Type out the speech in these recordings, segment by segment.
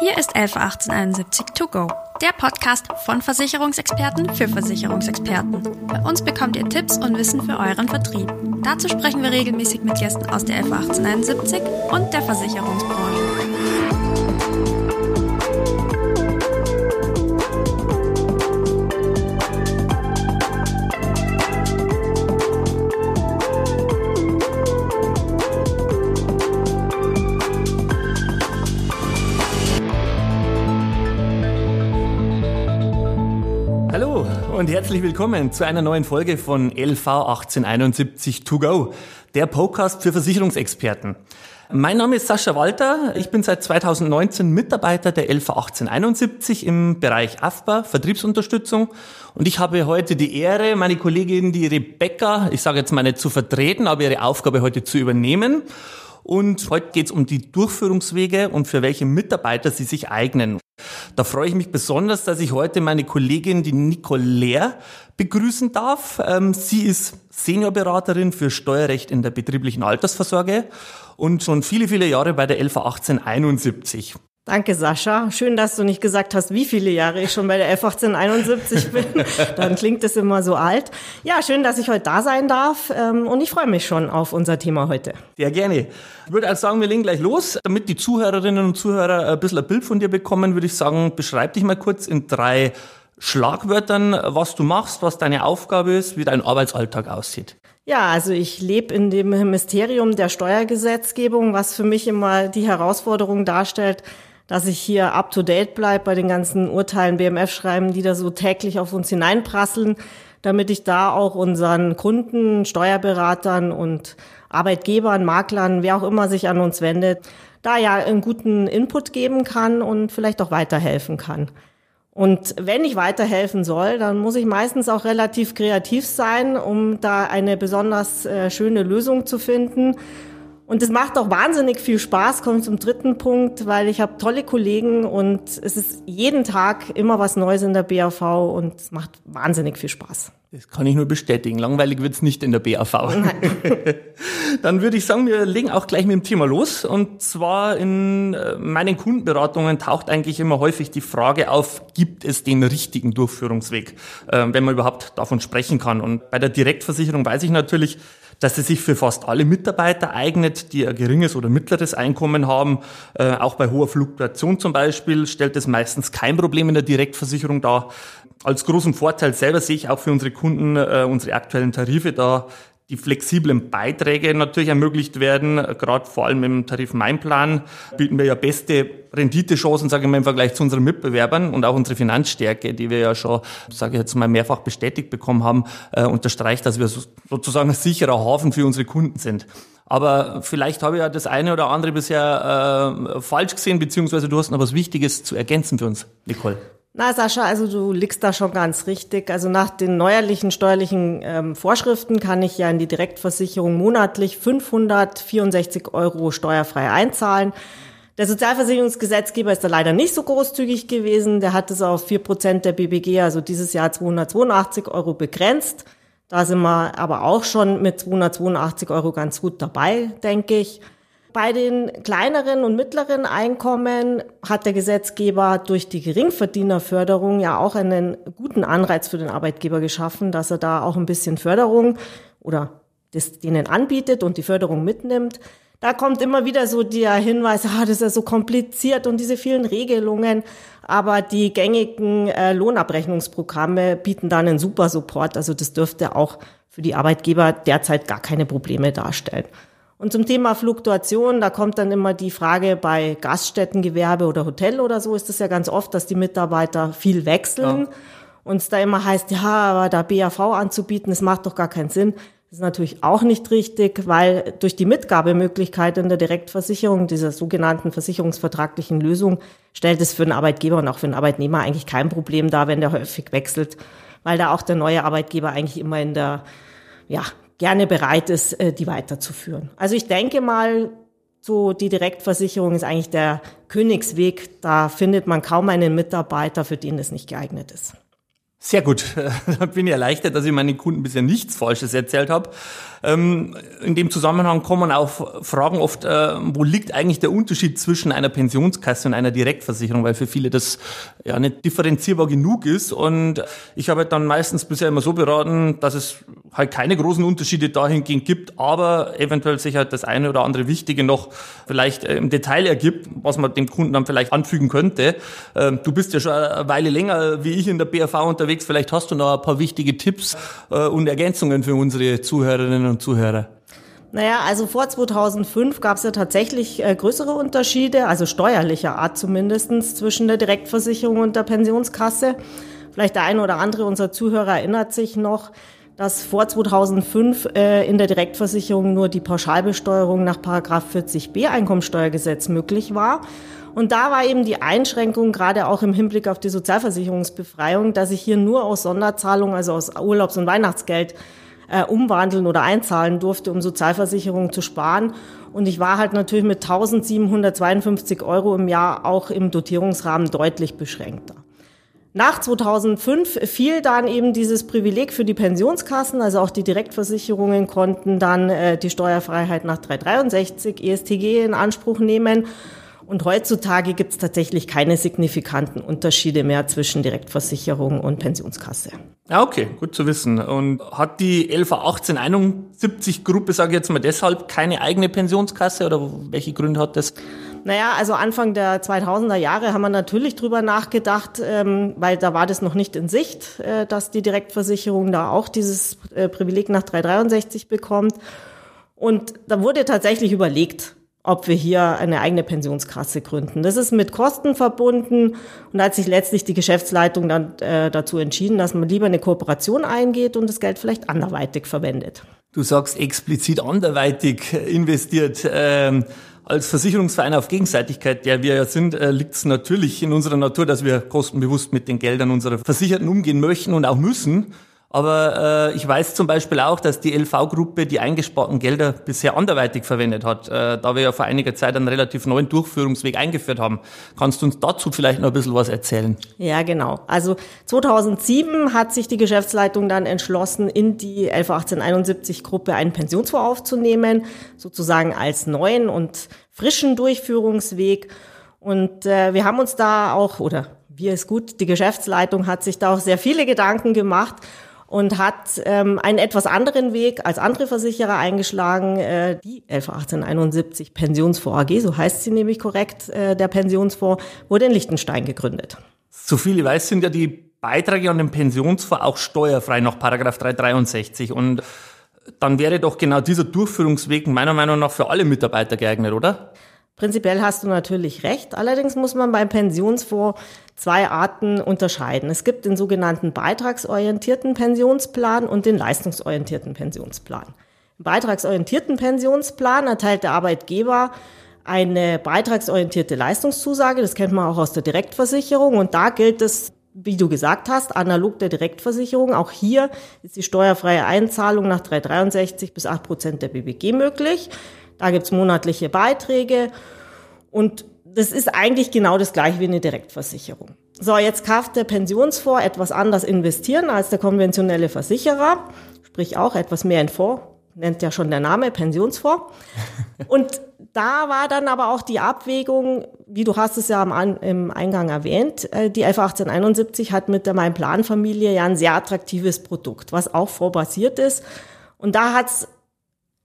Hier ist 111871 To Go, der Podcast von Versicherungsexperten für Versicherungsexperten. Bei uns bekommt ihr Tipps und Wissen für euren Vertrieb. Dazu sprechen wir regelmäßig mit Gästen aus der 111871 und der Versicherungsbranche. Und herzlich willkommen zu einer neuen Folge von LV 1871 To Go, der Podcast für Versicherungsexperten. Mein Name ist Sascha Walter. Ich bin seit 2019 Mitarbeiter der LV 1871 im Bereich AFBA, Vertriebsunterstützung. Und ich habe heute die Ehre, meine Kollegin, die Rebecca, ich sage jetzt mal nicht zu vertreten, aber ihre Aufgabe heute zu übernehmen. Und heute geht es um die Durchführungswege und für welche Mitarbeiter sie sich eignen. Da freue ich mich besonders, dass ich heute meine Kollegin, die Nicole Lehr, begrüßen darf. Ähm, sie ist Seniorberaterin für Steuerrecht in der betrieblichen Altersvorsorge und schon viele, viele Jahre bei der LV 1871. Danke, Sascha. Schön, dass du nicht gesagt hast, wie viele Jahre ich schon bei der F1871 bin. Dann klingt es immer so alt. Ja, schön, dass ich heute da sein darf. Ähm, und ich freue mich schon auf unser Thema heute. Sehr gerne. Ich würde also sagen, wir legen gleich los. Damit die Zuhörerinnen und Zuhörer ein bisschen ein Bild von dir bekommen, würde ich sagen, beschreib dich mal kurz in drei Schlagwörtern, was du machst, was deine Aufgabe ist, wie dein Arbeitsalltag aussieht. Ja, also ich lebe in dem Mysterium der Steuergesetzgebung, was für mich immer die Herausforderung darstellt, dass ich hier up to date bleibe bei den ganzen Urteilen, BMF-Schreiben, die da so täglich auf uns hineinprasseln, damit ich da auch unseren Kunden, Steuerberatern und Arbeitgebern, Maklern, wer auch immer sich an uns wendet, da ja einen guten Input geben kann und vielleicht auch weiterhelfen kann. Und wenn ich weiterhelfen soll, dann muss ich meistens auch relativ kreativ sein, um da eine besonders äh, schöne Lösung zu finden und es macht auch wahnsinnig viel Spaß, kommt zum dritten Punkt, weil ich habe tolle Kollegen und es ist jeden Tag immer was Neues in der BAV und es macht wahnsinnig viel Spaß. Das kann ich nur bestätigen. Langweilig wird's nicht in der BAV. Dann würde ich sagen, wir legen auch gleich mit dem Thema los. Und zwar in äh, meinen Kundenberatungen taucht eigentlich immer häufig die Frage auf, gibt es den richtigen Durchführungsweg, äh, wenn man überhaupt davon sprechen kann. Und bei der Direktversicherung weiß ich natürlich, dass sie sich für fast alle Mitarbeiter eignet, die ein geringes oder mittleres Einkommen haben. Äh, auch bei hoher Fluktuation zum Beispiel stellt es meistens kein Problem in der Direktversicherung dar. Als großen Vorteil selber sehe ich auch für unsere Kunden äh, unsere aktuellen Tarife, da die flexiblen Beiträge natürlich ermöglicht werden. Gerade vor allem im Tarif Mainplan bieten wir ja beste Renditechancen, sage ich mal, im Vergleich zu unseren Mitbewerbern und auch unsere Finanzstärke, die wir ja schon, sage ich jetzt mal, mehrfach bestätigt bekommen haben, äh, unterstreicht, dass wir sozusagen ein sicherer Hafen für unsere Kunden sind. Aber vielleicht habe ich ja das eine oder andere bisher äh, falsch gesehen, beziehungsweise du hast noch was Wichtiges zu ergänzen für uns, Nicole. Na, Sascha, also du liegst da schon ganz richtig. Also nach den neuerlichen steuerlichen ähm, Vorschriften kann ich ja in die Direktversicherung monatlich 564 Euro steuerfrei einzahlen. Der Sozialversicherungsgesetzgeber ist da leider nicht so großzügig gewesen. Der hat es auf vier Prozent der BBG, also dieses Jahr 282 Euro begrenzt. Da sind wir aber auch schon mit 282 Euro ganz gut dabei, denke ich. Bei den kleineren und mittleren Einkommen hat der Gesetzgeber durch die Geringverdienerförderung ja auch einen guten Anreiz für den Arbeitgeber geschaffen, dass er da auch ein bisschen Förderung oder das denen anbietet und die Förderung mitnimmt. Da kommt immer wieder so der Hinweis, ah, das ist ja so kompliziert und diese vielen Regelungen. Aber die gängigen äh, Lohnabrechnungsprogramme bieten da einen super Support. Also das dürfte auch für die Arbeitgeber derzeit gar keine Probleme darstellen. Und zum Thema Fluktuation, da kommt dann immer die Frage bei Gaststättengewerbe oder Hotel oder so, ist es ja ganz oft, dass die Mitarbeiter viel wechseln. Ja. Und es da immer heißt, ja, aber da BAV anzubieten, das macht doch gar keinen Sinn. Das ist natürlich auch nicht richtig, weil durch die Mitgabemöglichkeit in der Direktversicherung, dieser sogenannten versicherungsvertraglichen Lösung, stellt es für den Arbeitgeber und auch für den Arbeitnehmer eigentlich kein Problem dar, wenn der häufig wechselt, weil da auch der neue Arbeitgeber eigentlich immer in der ja, gerne bereit ist, äh, die weiterzuführen. Also ich denke mal, so die Direktversicherung ist eigentlich der Königsweg. Da findet man kaum einen Mitarbeiter, für den es nicht geeignet ist. Sehr gut. Da bin ich erleichtert, dass ich meinen Kunden bisher nichts Falsches erzählt habe. Ähm, in dem Zusammenhang kommen auch Fragen oft, äh, wo liegt eigentlich der Unterschied zwischen einer Pensionskasse und einer Direktversicherung, weil für viele das ja nicht differenzierbar genug ist. Und ich habe dann meistens bisher immer so beraten, dass es halt keine großen Unterschiede dahingehend gibt, aber eventuell sich halt das eine oder andere Wichtige noch vielleicht äh, im Detail ergibt, was man dem Kunden dann vielleicht anfügen könnte. Ähm, du bist ja schon eine Weile länger wie ich in der BAV unterwegs. Vielleicht hast du noch ein paar wichtige Tipps äh, und Ergänzungen für unsere Zuhörerinnen und Zuhörer. Naja, also vor 2005 gab es ja tatsächlich äh, größere Unterschiede, also steuerlicher Art zumindestens zwischen der Direktversicherung und der Pensionskasse. Vielleicht der eine oder andere unserer Zuhörer erinnert sich noch, dass vor 2005 äh, in der Direktversicherung nur die Pauschalbesteuerung nach 40b Einkommensteuergesetz möglich war. Und da war eben die Einschränkung, gerade auch im Hinblick auf die Sozialversicherungsbefreiung, dass ich hier nur aus Sonderzahlungen, also aus Urlaubs- und Weihnachtsgeld, äh, umwandeln oder einzahlen durfte, um Sozialversicherungen zu sparen. Und ich war halt natürlich mit 1752 Euro im Jahr auch im Dotierungsrahmen deutlich beschränkter. Nach 2005 fiel dann eben dieses Privileg für die Pensionskassen, also auch die Direktversicherungen konnten dann äh, die Steuerfreiheit nach 363 ESTG in Anspruch nehmen. Und heutzutage gibt es tatsächlich keine signifikanten Unterschiede mehr zwischen Direktversicherung und Pensionskasse. Ja, okay, gut zu wissen. Und hat die LV 1871 Gruppe, sage ich jetzt mal deshalb, keine eigene Pensionskasse oder welche Gründe hat das? Naja, also Anfang der 2000er Jahre haben wir natürlich drüber nachgedacht, ähm, weil da war das noch nicht in Sicht, äh, dass die Direktversicherung da auch dieses äh, Privileg nach 363 bekommt. Und da wurde tatsächlich überlegt, ob wir hier eine eigene Pensionskasse gründen. Das ist mit Kosten verbunden und da hat sich letztlich die Geschäftsleitung dann äh, dazu entschieden, dass man lieber eine Kooperation eingeht und das Geld vielleicht anderweitig verwendet. Du sagst explizit anderweitig investiert. Ähm als Versicherungsverein auf Gegenseitigkeit, der wir ja sind, äh, liegt es natürlich in unserer Natur, dass wir kostenbewusst mit den Geldern unserer Versicherten umgehen möchten und auch müssen. Aber äh, ich weiß zum Beispiel auch, dass die LV-Gruppe die eingesparten Gelder bisher anderweitig verwendet hat, äh, da wir ja vor einiger Zeit einen relativ neuen Durchführungsweg eingeführt haben. Kannst du uns dazu vielleicht noch ein bisschen was erzählen? Ja, genau. Also 2007 hat sich die Geschäftsleitung dann entschlossen, in die LV 1871-Gruppe einen Pensionsfonds aufzunehmen, sozusagen als neuen und frischen Durchführungsweg. Und äh, wir haben uns da auch, oder wir ist gut, die Geschäftsleitung hat sich da auch sehr viele Gedanken gemacht und hat ähm, einen etwas anderen Weg als andere Versicherer eingeschlagen. Äh, die 111871 Pensionsfonds AG, so heißt sie nämlich korrekt, äh, der Pensionsfonds, wurde in Liechtenstein gegründet. So viele ich weiß, sind ja die Beiträge an den Pensionsfonds auch steuerfrei nach Paragraph 363 und dann wäre doch genau dieser Durchführungsweg meiner Meinung nach für alle Mitarbeiter geeignet, oder? Prinzipiell hast du natürlich recht. Allerdings muss man beim Pensionsfonds zwei Arten unterscheiden. Es gibt den sogenannten beitragsorientierten Pensionsplan und den leistungsorientierten Pensionsplan. Im beitragsorientierten Pensionsplan erteilt der Arbeitgeber eine beitragsorientierte Leistungszusage. Das kennt man auch aus der Direktversicherung. Und da gilt es, wie du gesagt hast, analog der Direktversicherung. Auch hier ist die steuerfreie Einzahlung nach 363 bis 8 Prozent der BBG möglich. Da gibt's monatliche Beiträge und das ist eigentlich genau das gleiche wie eine Direktversicherung. So, jetzt kauft der Pensionsfonds etwas anders investieren als der konventionelle Versicherer, sprich auch etwas mehr in Fonds, nennt ja schon der Name Pensionsfonds. Und da war dann aber auch die Abwägung, wie du hast es ja im Eingang erwähnt, äh, die FA 1871 hat mit der Mein Plan Familie ja ein sehr attraktives Produkt, was auch vorbasiert ist. Und da hat's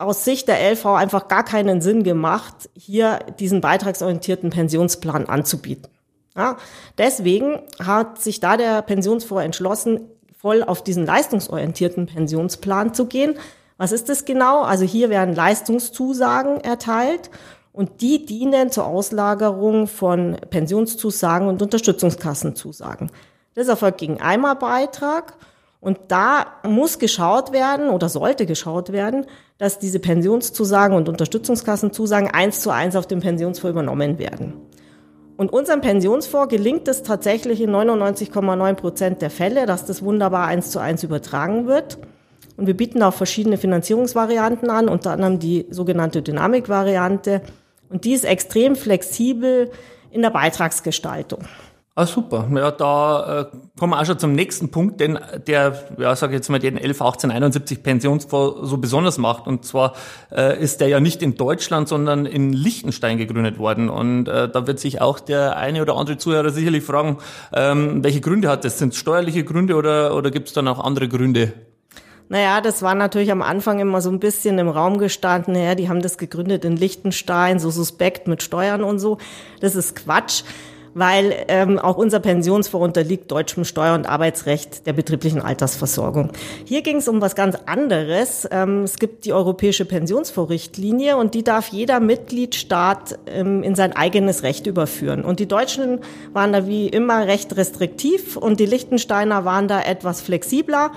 aus Sicht der LV einfach gar keinen Sinn gemacht, hier diesen beitragsorientierten Pensionsplan anzubieten. Ja, deswegen hat sich da der Pensionsfonds entschlossen, voll auf diesen leistungsorientierten Pensionsplan zu gehen. Was ist das genau? Also hier werden Leistungszusagen erteilt und die dienen zur Auslagerung von Pensionszusagen und Unterstützungskassenzusagen. Das erfolgt gegen Einmalbeitrag und da muss geschaut werden oder sollte geschaut werden, dass diese Pensionszusagen und Unterstützungskassenzusagen eins zu eins auf den Pensionsfonds übernommen werden. Und unserem Pensionsfonds gelingt es tatsächlich in 99,9 Prozent der Fälle, dass das wunderbar eins zu eins übertragen wird. Und wir bieten auch verschiedene Finanzierungsvarianten an, unter anderem die sogenannte Dynamikvariante. Und die ist extrem flexibel in der Beitragsgestaltung. Ah, super. Ja, da äh, kommen wir auch schon zum nächsten Punkt, den der, ja, sag ich jetzt mal, den 11 1871 Pensionsfonds so besonders macht. Und zwar äh, ist der ja nicht in Deutschland, sondern in Liechtenstein gegründet worden. Und äh, da wird sich auch der eine oder andere Zuhörer sicherlich fragen, ähm, welche Gründe hat das? Sind es steuerliche Gründe oder, oder gibt es dann auch andere Gründe? Naja, das war natürlich am Anfang immer so ein bisschen im Raum gestanden, ja, die haben das gegründet in Liechtenstein, so suspekt mit Steuern und so. Das ist Quatsch weil ähm, auch unser Pensionsfonds unterliegt deutschem Steuer- und Arbeitsrecht der betrieblichen Altersversorgung. Hier ging es um was ganz anderes. Ähm, es gibt die europäische Pensionsvorrichtlinie und die darf jeder Mitgliedstaat ähm, in sein eigenes Recht überführen. Und die Deutschen waren da wie immer recht restriktiv und die Liechtensteiner waren da etwas flexibler,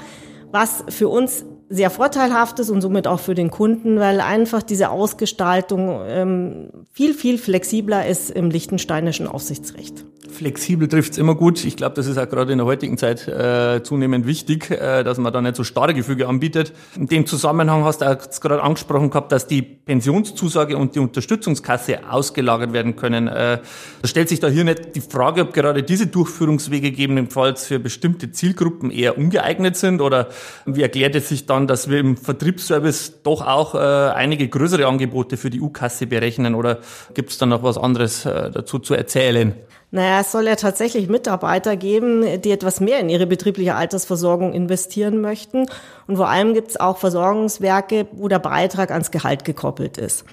was für uns sehr vorteilhaft ist und somit auch für den Kunden, weil einfach diese Ausgestaltung ähm, viel, viel flexibler ist im lichtensteinischen Aufsichtsrecht. Flexibel trifft's immer gut. Ich glaube, das ist auch gerade in der heutigen Zeit äh, zunehmend wichtig, äh, dass man da nicht so starre Gefüge anbietet. In dem Zusammenhang hast du gerade angesprochen gehabt, dass die Pensionszusage und die Unterstützungskasse ausgelagert werden können. Äh, da stellt sich da hier nicht die Frage, ob gerade diese Durchführungswege gegebenenfalls für bestimmte Zielgruppen eher ungeeignet sind oder wie erklärt es sich dann, dass wir im Vertriebsservice doch auch äh, einige größere Angebote für die U-Kasse berechnen oder gibt es da noch was anderes äh, dazu zu erzählen? Naja, es soll ja tatsächlich Mitarbeiter geben, die etwas mehr in ihre betriebliche Altersversorgung investieren möchten. Und vor allem gibt es auch Versorgungswerke, wo der Beitrag ans Gehalt gekoppelt ist.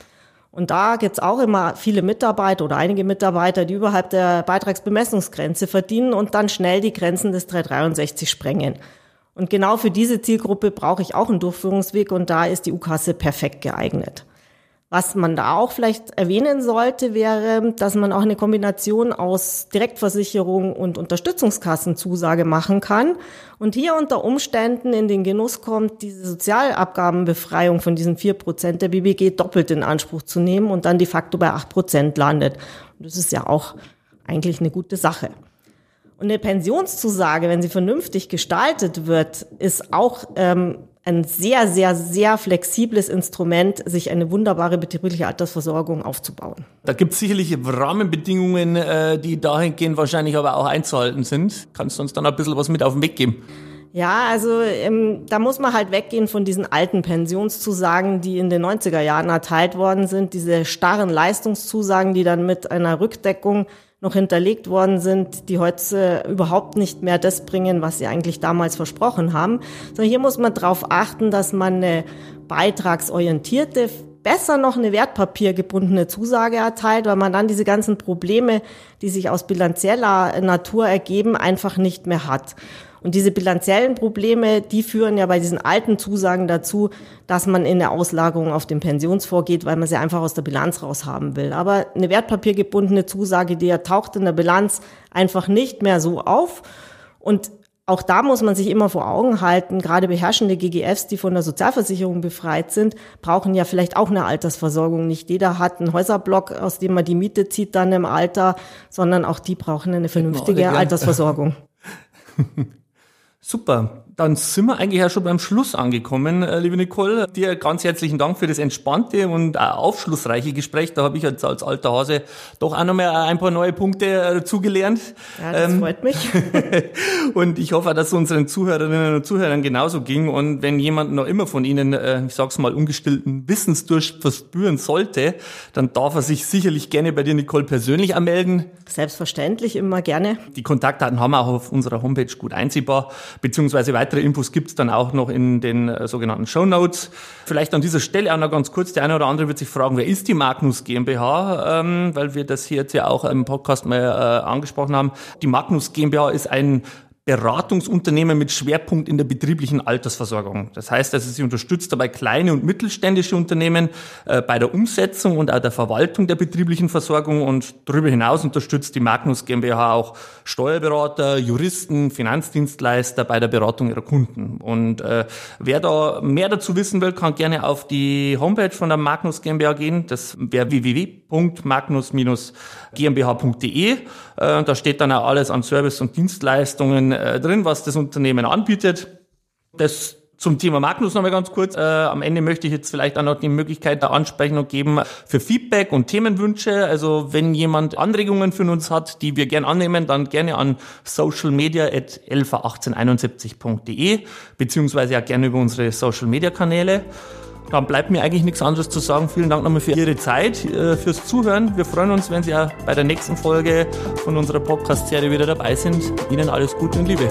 Und da gibt es auch immer viele Mitarbeiter oder einige Mitarbeiter, die überhalb der Beitragsbemessungsgrenze verdienen und dann schnell die Grenzen des 363 sprengen. Und genau für diese Zielgruppe brauche ich auch einen Durchführungsweg und da ist die U-Kasse perfekt geeignet. Was man da auch vielleicht erwähnen sollte, wäre, dass man auch eine Kombination aus Direktversicherung und Unterstützungskassenzusage machen kann und hier unter Umständen in den Genuss kommt, diese Sozialabgabenbefreiung von diesen vier Prozent der BBG doppelt in Anspruch zu nehmen und dann de facto bei acht Prozent landet. Und das ist ja auch eigentlich eine gute Sache. Und eine Pensionszusage, wenn sie vernünftig gestaltet wird, ist auch ähm, ein sehr, sehr, sehr flexibles Instrument, sich eine wunderbare betriebliche Altersversorgung aufzubauen. Da gibt es sicherlich Rahmenbedingungen, äh, die dahingehend wahrscheinlich aber auch einzuhalten sind. Kannst du uns dann ein bisschen was mit auf den Weg geben? Ja, also ähm, da muss man halt weggehen von diesen alten Pensionszusagen, die in den 90er Jahren erteilt worden sind, diese starren Leistungszusagen, die dann mit einer Rückdeckung noch hinterlegt worden sind, die heute überhaupt nicht mehr das bringen, was sie eigentlich damals versprochen haben. Sondern hier muss man darauf achten, dass man eine beitragsorientierte, besser noch eine wertpapiergebundene Zusage erteilt, weil man dann diese ganzen Probleme, die sich aus bilanzieller Natur ergeben, einfach nicht mehr hat. Und diese bilanziellen Probleme, die führen ja bei diesen alten Zusagen dazu, dass man in eine Auslagerung auf den Pensionsfonds geht, weil man sie einfach aus der Bilanz raus haben will. Aber eine wertpapiergebundene Zusage, die ja taucht in der Bilanz einfach nicht mehr so auf. Und auch da muss man sich immer vor Augen halten, gerade beherrschende GGFs, die von der Sozialversicherung befreit sind, brauchen ja vielleicht auch eine Altersversorgung. Nicht jeder hat einen Häuserblock, aus dem man die Miete zieht dann im Alter, sondern auch die brauchen eine vernünftige Altersversorgung. Super. Dann sind wir eigentlich ja schon beim Schluss angekommen, äh, liebe Nicole. Dir ganz herzlichen Dank für das entspannte und aufschlussreiche Gespräch. Da habe ich jetzt als alter Hase doch auch noch mal ein paar neue Punkte äh, zugelernt. Ja, das ähm, freut mich. und ich hoffe, dass es unseren Zuhörerinnen und Zuhörern genauso ging. Und wenn jemand noch immer von Ihnen, äh, ich sag's mal, ungestillten Wissensdurst verspüren sollte, dann darf er sich sicherlich gerne bei dir, Nicole, persönlich anmelden. Selbstverständlich, immer gerne. Die Kontaktdaten haben wir auch auf unserer Homepage gut einsehbar, beziehungsweise weitere Infos gibt's dann auch noch in den äh, sogenannten Show Notes. Vielleicht an dieser Stelle auch noch ganz kurz, der eine oder andere wird sich fragen, wer ist die Magnus GmbH, ähm, weil wir das hier jetzt ja auch im Podcast mal äh, angesprochen haben. Die Magnus GmbH ist ein Beratungsunternehmen mit Schwerpunkt in der betrieblichen Altersversorgung. Das heißt, also sie unterstützt dabei kleine und mittelständische Unternehmen äh, bei der Umsetzung und auch der Verwaltung der betrieblichen Versorgung und darüber hinaus unterstützt die Magnus GmbH auch Steuerberater, Juristen, Finanzdienstleister bei der Beratung ihrer Kunden. Und äh, wer da mehr dazu wissen will, kann gerne auf die Homepage von der Magnus GmbH gehen. Das wäre www.magnus-gmbh.de. Äh, da steht dann auch alles an Service und Dienstleistungen äh, drin, was das Unternehmen anbietet. Das Zum Thema Magnus nochmal ganz kurz. Äh, am Ende möchte ich jetzt vielleicht auch noch die Möglichkeit da ansprechen und geben für Feedback und Themenwünsche. Also wenn jemand Anregungen für uns hat, die wir gern annehmen, dann gerne an socialmedia.elfa1871.de beziehungsweise auch gerne über unsere Social Media Kanäle. Dann bleibt mir eigentlich nichts anderes zu sagen. Vielen Dank nochmal für Ihre Zeit, äh, fürs Zuhören. Wir freuen uns, wenn Sie auch bei der nächsten Folge von unserer Podcast-Serie wieder dabei sind. Ihnen alles Gute und Liebe.